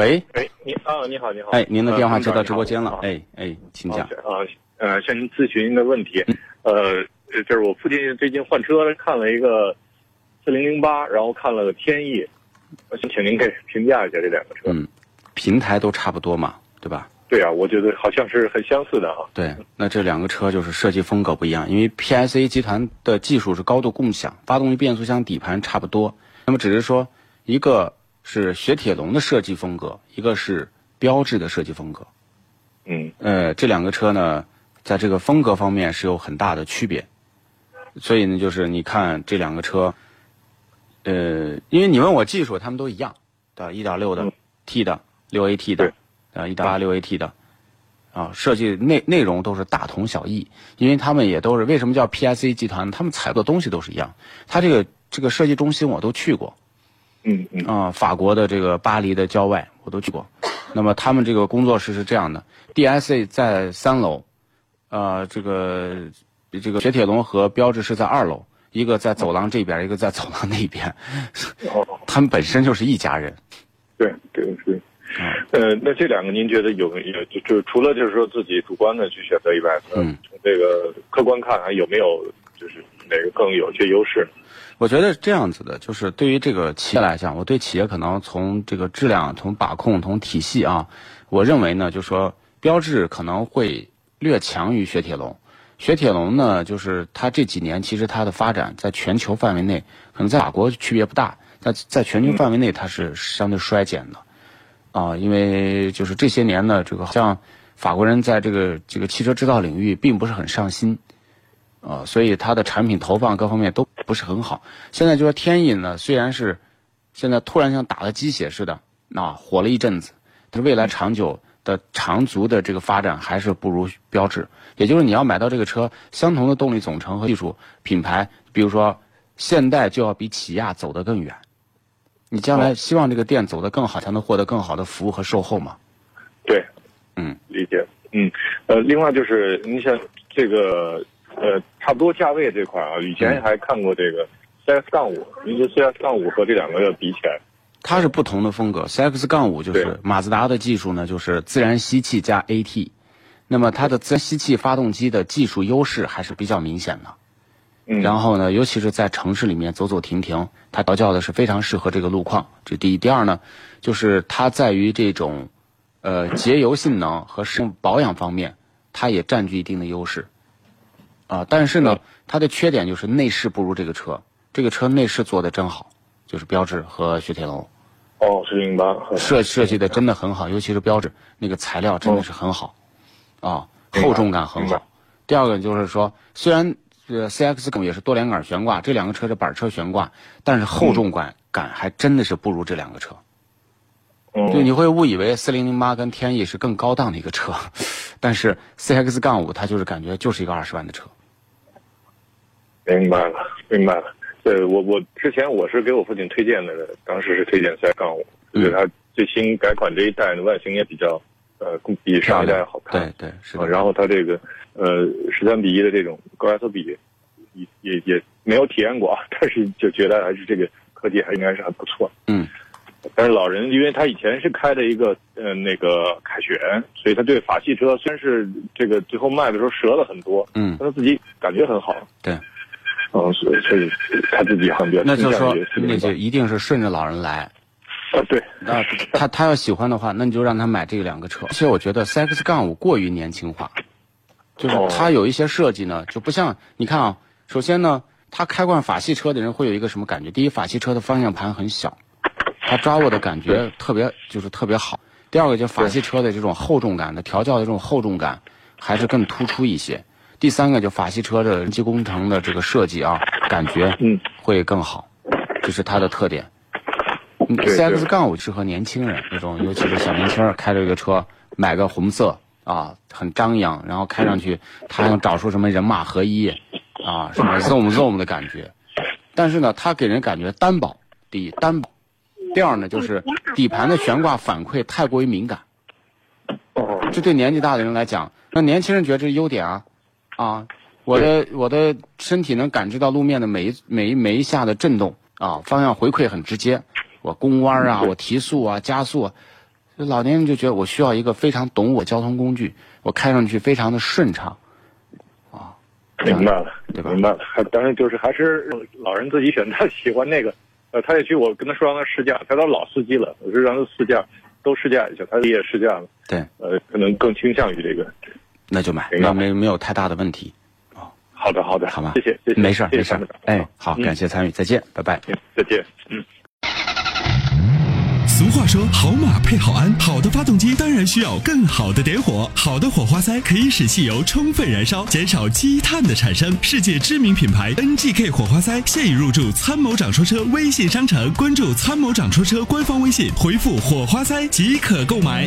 喂，哎，你啊，你好，你好，哎，您的电话接到直播间了，哎哎，请讲啊，呃，向您咨询一个问题，呃，就是我父亲最近换车，看了一个四零零八，然后看了个天翼，请您给评价一下这两个车。嗯，平台都差不多嘛，对吧？对啊，我觉得好像是很相似的啊。对，那这两个车就是设计风格不一样，因为 PSA 集团的技术是高度共享，发动机、变速箱、底盘差不多，那么只是说一个。是雪铁龙的设计风格，一个是标致的设计风格。嗯，呃，这两个车呢，在这个风格方面是有很大的区别。所以呢，就是你看这两个车，呃，因为你问我技术，他们都一样，对吧？一点六的 T 的，六 AT 的，啊，一点八六 AT 的，啊，设计内内容都是大同小异，因为他们也都是为什么叫 PSC 集团？他们采购的东西都是一样。它这个这个设计中心我都去过。嗯嗯。啊，法国的这个巴黎的郊外我都去过，那么他们这个工作室是这样的，DSA 在三楼，呃，这个这个雪铁龙和标致是在二楼，一个在走廊这边，一个在走廊那边，他们本身就是一家人。对对对，呃，那这两个您觉得有有就就除了就是说自己主观的去选择以外，嗯，从这个客观看还有没有就是哪个更有些优势？我觉得这样子的，就是对于这个企业来讲，我对企业可能从这个质量、从把控、从体系啊，我认为呢，就说标致可能会略强于雪铁龙。雪铁龙呢，就是它这几年其实它的发展在全球范围内，可能在法国区别不大，在在全球范围内它是相对衰减的，啊，因为就是这些年呢，这个像法国人在这个这个汽车制造领域并不是很上心。啊，所以它的产品投放各方面都不是很好。现在就说天翼呢，虽然是现在突然像打了鸡血似的，那火了一阵子，但是未来长久的长足的这个发展还是不如标致。也就是你要买到这个车，相同的动力总成和技术品牌，比如说现代就要比起亚走得更远。你将来希望这个店走得更好，才能获得更好的服务和售后嘛？对，嗯，理解。嗯，呃，另外就是你想这个。呃，差不多价位这块啊，以前还看过这个 CX 杠五，因为 CX 杠五和这两个要比起来，它是不同的风格。CX 杠五就是马自达的技术呢，就是自然吸气加 AT，那么它的自然吸气发动机的技术优势还是比较明显的。嗯。然后呢，尤其是在城市里面走走停停，它调教的是非常适合这个路况。这第一，第二呢，就是它在于这种呃节油性能和使用保养方面，它也占据一定的优势。啊，但是呢，它的缺点就是内饰不如这个车。这个车内饰做的真好，就是标致和雪铁龙。哦，是零八设设计的真的很好，尤其是标致那个材料真的是很好，啊，厚重感很好。第二个就是说，虽然呃 CX 也是多连杆悬挂，这两个车是板车悬挂，但是厚重感感还真的是不如这两个车。就你会误以为四零零八跟天翼是更高档的一个车，但是 CX 杠五它就是感觉就是一个二十万的车。明白了，明白了。对我，我之前我是给我父亲推荐的，当时是推荐 CX 杠五，就是它最新改款这一代的外形也比较，呃，比上一代好看。对对是。然后它这个，呃，十三比一的这种高压缩比，也也也没有体验过，但是就觉得还是这个科技还应该是很不错。嗯。但是老人，因为他以前是开的一个，呃，那个凯旋，所以他对法系车虽然是这个最后卖的时候折了很多，嗯，但他自己感觉很好。对。嗯，所以所以他自己很比较那就是说，那就一定是顺着老人来，啊，对，那，他他要喜欢的话，那你就让他买这两个车。而且我觉得 CX 杠五过于年轻化，就是哦它有一些设计呢，就不像你看啊。首先呢，他开惯法系车的人会有一个什么感觉？第一，法系车的方向盘很小，他抓握的感觉特别就是特别好。第二个就是法系车的这种厚重感的调教的这种厚重感还是更突出一些。第三个就法系车的人机工程的这个设计啊，感觉嗯。会更好，这是它的特点。嗯 CX 杠五适合年轻人那种，尤其是小年轻儿开着这个车，买个红色啊，很张扬，然后开上去，他还能找出什么人马合一啊，什么 zoom zoom 的感觉。但是呢，它给人感觉单薄，第一单薄，第二呢就是底盘的悬挂反馈太过于敏感，哦，这对年纪大的人来讲，那年轻人觉得这是优点啊，啊，我的我的身体能感知到路面的每一每一每一下的震动啊，方向回馈很直接，我攻弯啊，我提速啊，加速啊，这老年人就觉得我需要一个非常懂我交通工具，我开上去非常的顺畅，啊。明白了，对吧？明白了。还当然就是还是老人自己选，他喜欢那个，呃，他也去我跟他说让他试驾，他都老司机了，我就让他试驾，都试驾一下，他也试驾了，对，呃，可能更倾向于这个。那就买，那没没有太大的问题，好的，好的，好吗？谢谢，谢谢，没事没事哎，好，嗯感谢参与，再见，拜拜。嗯再见，嗯。俗话说，好马配好鞍，好的发动机当然需要更好的点火。好的火花塞可以使汽油充分燃烧，减少积碳的产生。世界知名品牌 NGK 火花塞现已入驻参谋长说车微信商城，关注参谋长说车官方微信，回复火花塞即可购买。